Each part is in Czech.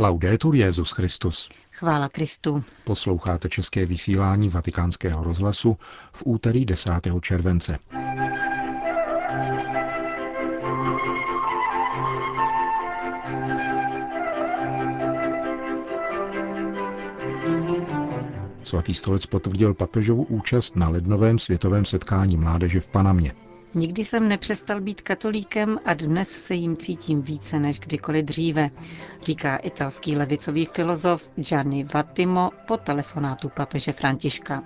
Laudetur Jezus Christus. Chvála Kristu. Posloucháte české vysílání Vatikánského rozhlasu v úterý 10. července. Svatý stolec potvrdil papežovu účast na lednovém světovém setkání mládeže v Panamě. Nikdy jsem nepřestal být katolíkem a dnes se jim cítím více než kdykoliv dříve, říká italský levicový filozof Gianni Vattimo po telefonátu papeže Františka.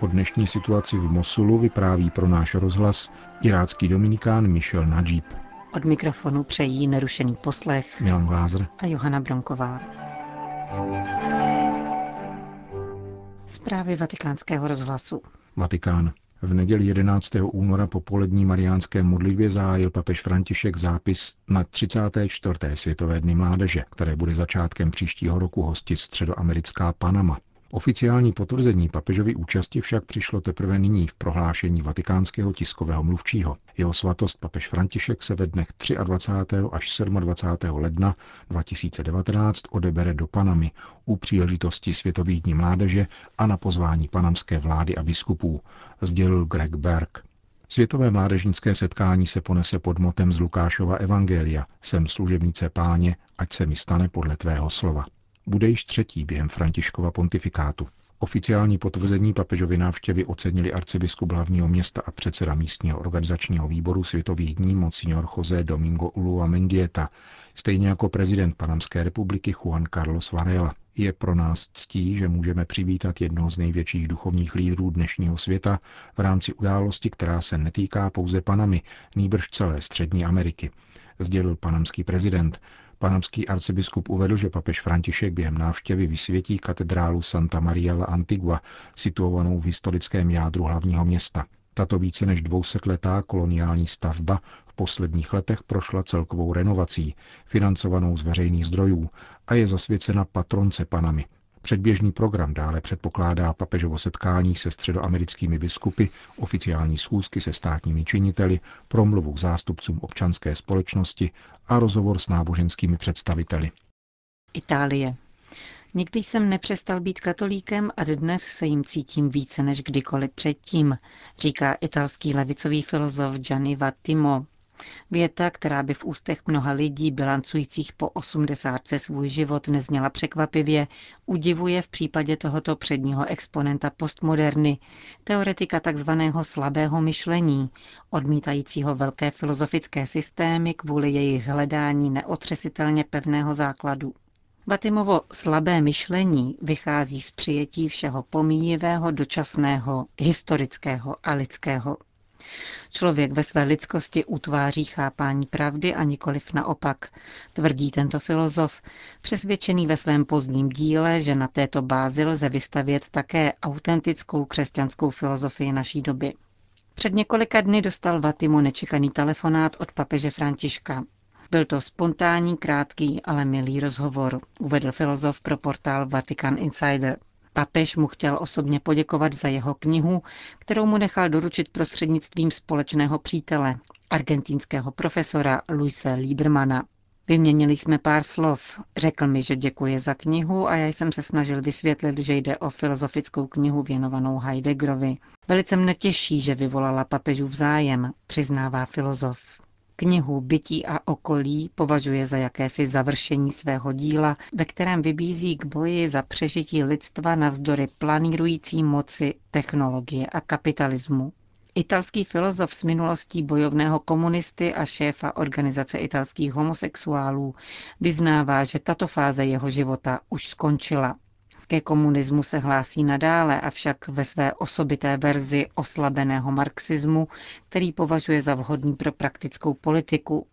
O dnešní situaci v Mosulu vypráví pro náš rozhlas irácký dominikán Michel Najib. Od mikrofonu přejí nerušený poslech Milan Glázer a Johana Bronková. Zprávy vatikánského rozhlasu. Vatikán. V neděli 11. února po polední mariánské modlitbě zahájil papež František zápis na 34. světové dny mládeže, které bude začátkem příštího roku hostit středoamerická Panama. Oficiální potvrzení papežovy účasti však přišlo teprve nyní v prohlášení vatikánského tiskového mluvčího. Jeho svatost papež František se ve dnech 23. až 27. ledna 2019 odebere do Panamy u příležitosti Světových dní mládeže a na pozvání panamské vlády a biskupů, sdělil Greg Berg. Světové mládežnické setkání se ponese pod motem z Lukášova Evangelia, sem služebnice páně, ať se mi stane podle tvého slova bude již třetí během Františkova pontifikátu. Oficiální potvrzení papežovy návštěvy ocenili arcibiskup hlavního města a předseda místního organizačního výboru Světových dní Monsignor José Domingo Ulua Mendieta, stejně jako prezident Panamské republiky Juan Carlos Varela. Je pro nás ctí, že můžeme přivítat jednoho z největších duchovních lídrů dnešního světa v rámci události, která se netýká pouze Panamy, nýbrž celé Střední Ameriky, sdělil panamský prezident, Panamský arcibiskup uvedl, že papež František během návštěvy vysvětí katedrálu Santa Maria la Antigua, situovanou v historickém jádru hlavního města. Tato více než dvousetletá koloniální stavba v posledních letech prošla celkovou renovací, financovanou z veřejných zdrojů a je zasvěcena patronce Panamy, Předběžný program dále předpokládá papežovo setkání se středoamerickými biskupy, oficiální schůzky se státními činiteli, promluvu zástupcům občanské společnosti a rozhovor s náboženskými představiteli. Itálie. Nikdy jsem nepřestal být katolíkem a dnes se jim cítím více než kdykoliv předtím, říká italský levicový filozof Gianni Vattimo. Věta, která by v ústech mnoha lidí bilancujících po osmdesátce svůj život nezněla překvapivě, udivuje v případě tohoto předního exponenta postmoderny, teoretika takzvaného slabého myšlení, odmítajícího velké filozofické systémy kvůli jejich hledání neotřesitelně pevného základu. Vatimovo slabé myšlení vychází z přijetí všeho pomíjivého, dočasného, historického a lidského. Člověk ve své lidskosti utváří chápání pravdy a nikoliv naopak, tvrdí tento filozof, přesvědčený ve svém pozdním díle, že na této bázi lze vystavět také autentickou křesťanskou filozofii naší doby. Před několika dny dostal Vatimo nečekaný telefonát od papeže Františka. Byl to spontánní, krátký, ale milý rozhovor, uvedl filozof pro portál Vatican Insider. Papež mu chtěl osobně poděkovat za jeho knihu, kterou mu nechal doručit prostřednictvím společného přítele, argentinského profesora Luise Liebermana. Vyměnili jsme pár slov. Řekl mi, že děkuje za knihu a já jsem se snažil vysvětlit, že jde o filozofickou knihu věnovanou Heideggerovi. Velice mne těší, že vyvolala papežův zájem, přiznává filozof. Knihu Bytí a okolí považuje za jakési završení svého díla, ve kterém vybízí k boji za přežití lidstva navzdory planírující moci, technologie a kapitalismu. Italský filozof z minulostí bojovného komunisty a šéfa organizace italských homosexuálů vyznává, že tato fáze jeho života už skončila. Ke komunismu se hlásí nadále, avšak ve své osobité verzi oslabeného marxismu, který považuje za vhodný pro praktickou politiku.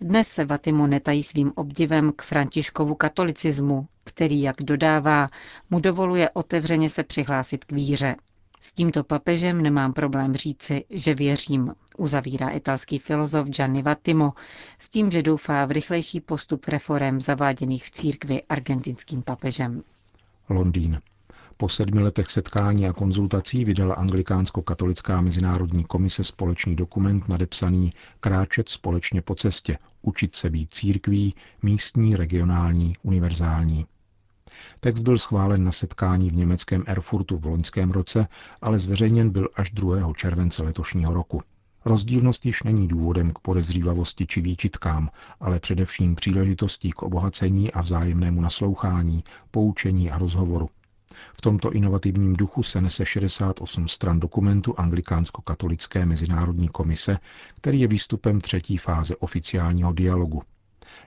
Dnes se Vatimo netají svým obdivem k Františkovu katolicismu, který, jak dodává, mu dovoluje otevřeně se přihlásit k víře. S tímto papežem nemám problém říci, že věřím, uzavírá italský filozof Gianni Vattimo, s tím, že doufá v rychlejší postup reform zaváděných v církvi argentinským papežem. Londýn. Po sedmi letech setkání a konzultací vydala anglikánsko-katolická mezinárodní komise společný dokument nadepsaný Kráčet společně po cestě, učit se být církví, místní, regionální, univerzální. Text byl schválen na setkání v německém Erfurtu v loňském roce, ale zveřejněn byl až 2. července letošního roku. Rozdílnost již není důvodem k podezřívavosti či výčitkám, ale především příležitostí k obohacení a vzájemnému naslouchání, poučení a rozhovoru. V tomto inovativním duchu se nese 68 stran dokumentu Anglikánsko-katolické mezinárodní komise, který je výstupem třetí fáze oficiálního dialogu.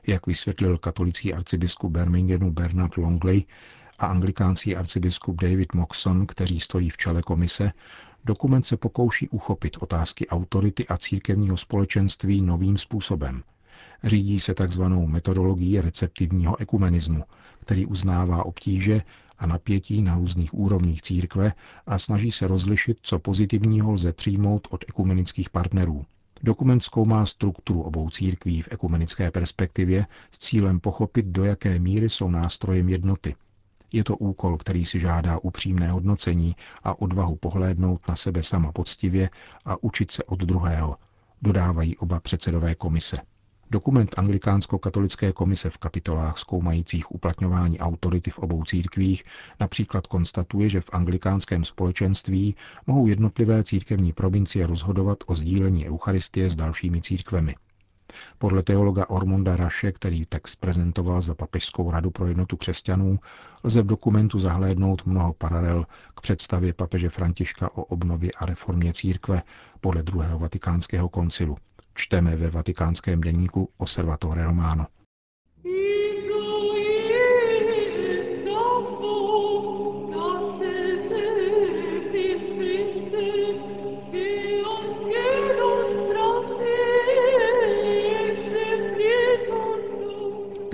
Jak vysvětlil katolický arcibiskup Birminghamu Bernard Longley a anglikánský arcibiskup David Moxon, kteří stojí v čele komise, Dokument se pokouší uchopit otázky autority a církevního společenství novým způsobem. Řídí se tzv. metodologií receptivního ekumenismu, který uznává obtíže a napětí na různých úrovních církve a snaží se rozlišit, co pozitivního lze přijmout od ekumenických partnerů. Dokument zkoumá strukturu obou církví v ekumenické perspektivě s cílem pochopit, do jaké míry jsou nástrojem jednoty – je to úkol, který si žádá upřímné hodnocení a odvahu pohlédnout na sebe sama poctivě a učit se od druhého, dodávají oba předsedové komise. Dokument Anglikánsko-katolické komise v kapitolách zkoumajících uplatňování autority v obou církvích například konstatuje, že v anglikánském společenství mohou jednotlivé církevní provincie rozhodovat o sdílení Eucharistie s dalšími církvemi. Podle teologa Ormonda Raše, který text prezentoval za Papežskou radu pro jednotu křesťanů, lze v dokumentu zahlédnout mnoho paralel k představě papeže Františka o obnově a reformě církve podle druhého vatikánského koncilu. Čteme ve vatikánském denníku Osservatore Romano.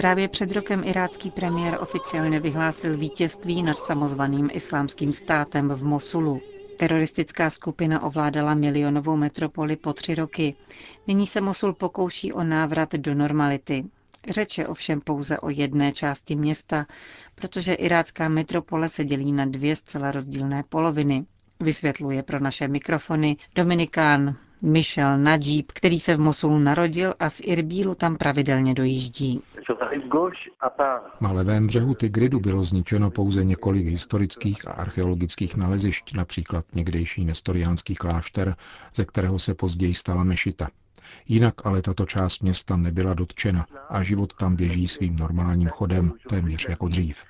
Právě před rokem irácký premiér oficiálně vyhlásil vítězství nad samozvaným islámským státem v Mosulu. Teroristická skupina ovládala milionovou metropoli po tři roky. Nyní se Mosul pokouší o návrat do normality. Řeč je ovšem pouze o jedné části města, protože irácká metropole se dělí na dvě zcela rozdílné poloviny. Vysvětluje pro naše mikrofony Dominikán Michel Najib, který se v Mosulu narodil a z Irbílu tam pravidelně dojíždí. Na levém břehu Tigridu bylo zničeno pouze několik historických a archeologických nalezišť, například někdejší nestoriánský klášter, ze kterého se později stala mešita. Jinak ale tato část města nebyla dotčena a život tam běží svým normálním chodem, téměř jako dřív.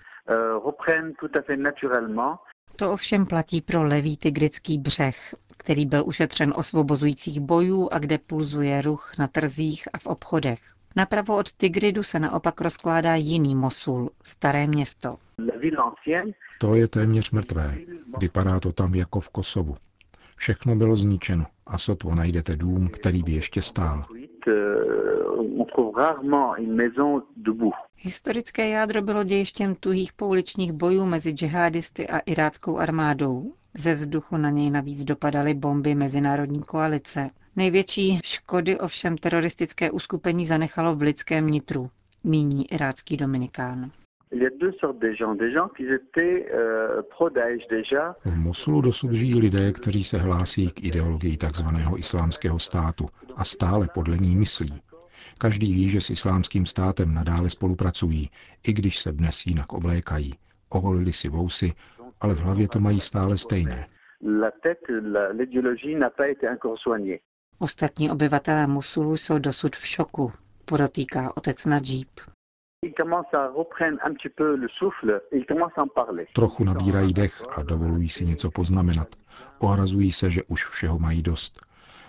To ovšem platí pro levý tigrický břeh, který byl ušetřen osvobozujících bojů a kde pulzuje ruch na trzích a v obchodech. Napravo od Tigridu se naopak rozkládá jiný Mosul, staré město. To je téměř mrtvé. Vypadá to tam jako v Kosovu. Všechno bylo zničeno a sotvo najdete dům, který by ještě stál. Historické jádro bylo dějištěm tuhých pouličních bojů mezi džihadisty a iráckou armádou. Ze vzduchu na něj navíc dopadaly bomby mezinárodní koalice. Největší škody ovšem teroristické uskupení zanechalo v lidském nitru, míní irácký Dominikán. V Mosulu dosud žijí lidé, kteří se hlásí k ideologii tzv. islámského státu a stále podle ní myslí. Každý ví, že s islámským státem nadále spolupracují, i když se dnes jinak oblékají. Oholili si vousy, ale v hlavě to mají stále stejné. Ostatní obyvatelé Musulu jsou dosud v šoku, podotýká otec Najib. Trochu nabírají dech a dovolují si něco poznamenat. Ohrazují se, že už všeho mají dost.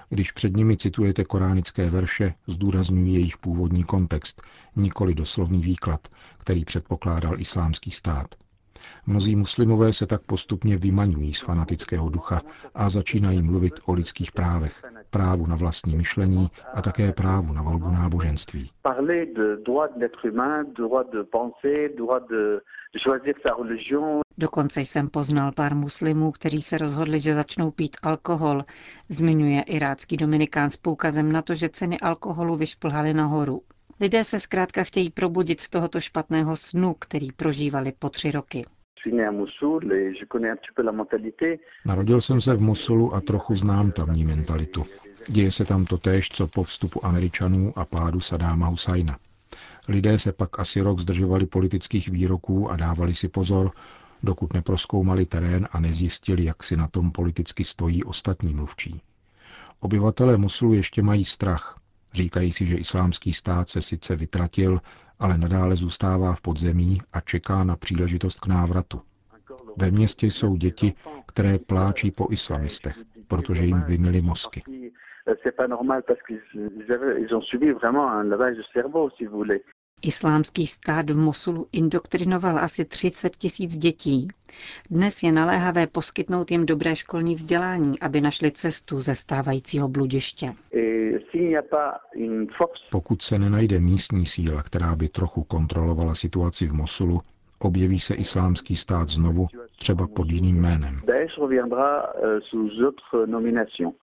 Když před nimi citujete koránické verše, zdůrazňují jejich původní kontext, nikoli doslovný výklad, který předpokládal islámský stát. Mnozí muslimové se tak postupně vymaňují z fanatického ducha a začínají mluvit o lidských právech, právu na vlastní myšlení a také právu na volbu náboženství. Dokonce jsem poznal pár muslimů, kteří se rozhodli, že začnou pít alkohol, zmiňuje irácký dominikán s poukazem na to, že ceny alkoholu vyšplhaly nahoru. Lidé se zkrátka chtějí probudit z tohoto špatného snu, který prožívali po tři roky. Narodil jsem se v Mosulu a trochu znám tamní mentalitu. Děje se tam to též, co po vstupu Američanů a pádu Sadáma Husajna. Lidé se pak asi rok zdržovali politických výroků a dávali si pozor, dokud neproskoumali terén a nezjistili, jak si na tom politicky stojí ostatní mluvčí. Obyvatelé Mosulu ještě mají strach. Říkají si, že islámský stát se sice vytratil, ale nadále zůstává v podzemí a čeká na příležitost k návratu. Ve městě jsou děti, které pláčí po islamistech, protože jim vymili mozky. Islámský stát v Mosulu indoktrinoval asi 30 tisíc dětí. Dnes je naléhavé poskytnout jim dobré školní vzdělání, aby našli cestu ze stávajícího bludiště. Pokud se nenajde místní síla, která by trochu kontrolovala situaci v Mosulu, objeví se islámský stát znovu, třeba pod jiným jménem.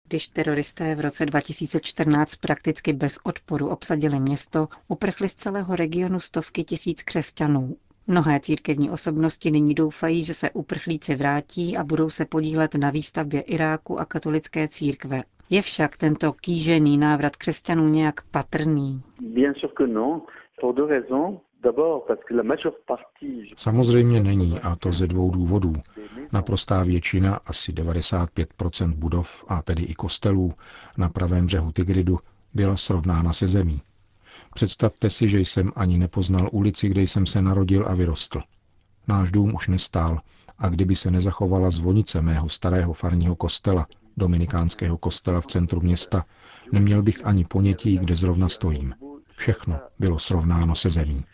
Když teroristé v roce 2014 prakticky bez odporu obsadili město, uprchli z celého regionu stovky tisíc křesťanů. Mnohé církevní osobnosti nyní doufají, že se uprchlíci vrátí a budou se podílet na výstavbě Iráku a katolické církve. Je však tento kýžený návrat křesťanů nějak patrný? Samozřejmě není, a to ze dvou důvodů. Naprostá většina, asi 95% budov, a tedy i kostelů, na pravém břehu Tigridu, byla srovnána se zemí. Představte si, že jsem ani nepoznal ulici, kde jsem se narodil a vyrostl. Náš dům už nestál a kdyby se nezachovala zvonice mého starého farního kostela, dominikánského kostela v centru města, neměl bych ani ponětí, kde zrovna stojím. Všechno bylo srovnáno se zemí.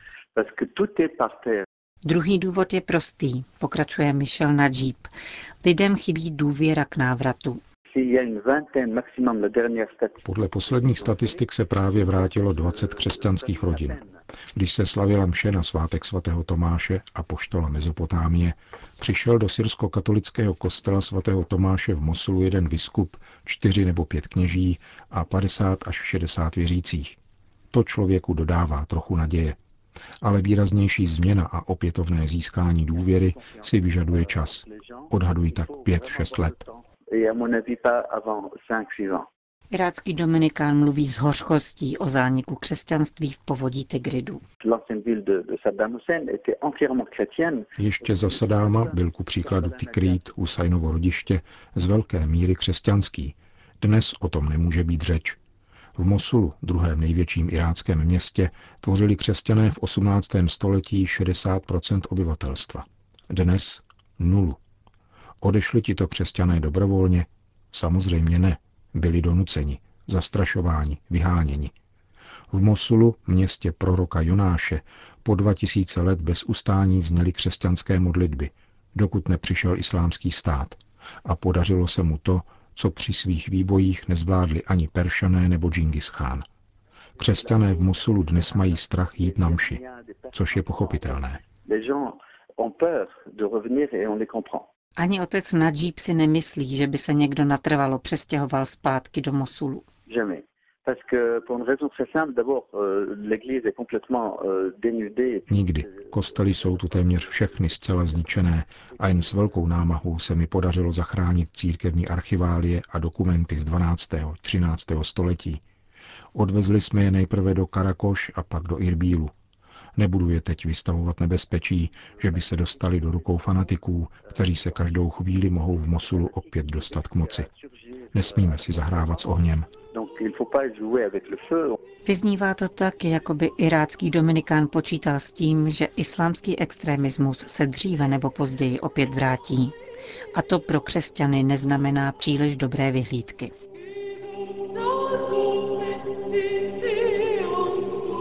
Druhý důvod je prostý, pokračuje Michel Najib. Lidem chybí důvěra k návratu. Podle posledních statistik se právě vrátilo 20 křesťanských rodin. Když se slavila mše na svátek svatého Tomáše a poštola Mezopotámie, přišel do syrsko-katolického kostela svatého Tomáše v Mosulu jeden biskup, čtyři nebo pět kněží a 50 až 60 věřících. To člověku dodává trochu naděje. Ale výraznější změna a opětovné získání důvěry si vyžaduje čas. Odhadují tak 5-6 let. Irácký dominikán mluví s hořkostí o zániku křesťanství v povodí Tigridu. Ještě za Sadáma byl ku příkladu Tikrit, Usajnovo rodiště, z velké míry křesťanský. Dnes o tom nemůže být řeč. V Mosulu, druhém největším iráckém městě, tvořili křesťané v 18. století 60% obyvatelstva. Dnes nulu. Odešli tito křesťané dobrovolně? Samozřejmě ne. Byli donuceni, zastrašováni, vyháněni. V Mosulu, městě proroka Jonáše, po dva tisíce let bez ustání zněly křesťanské modlitby, dokud nepřišel islámský stát. A podařilo se mu to, co při svých výbojích nezvládli ani Peršané nebo Džingis Khan. Křesťané v Mosulu dnes mají strach jít na mši, což je pochopitelné. Ani otec Najib si nemyslí, že by se někdo natrvalo přestěhoval zpátky do Mosulu. Nikdy. Kostely jsou tu téměř všechny zcela zničené a jen s velkou námahou se mi podařilo zachránit církevní archiválie a dokumenty z 12. 13. století. Odvezli jsme je nejprve do Karakoš a pak do Irbílu. Nebudu je teď vystavovat nebezpečí, že by se dostali do rukou fanatiků, kteří se každou chvíli mohou v Mosulu opět dostat k moci. Nesmíme si zahrávat s ohněm. Vyznívá to tak, jako by irácký Dominikán počítal s tím, že islámský extremismus se dříve nebo později opět vrátí. A to pro křesťany neznamená příliš dobré vyhlídky.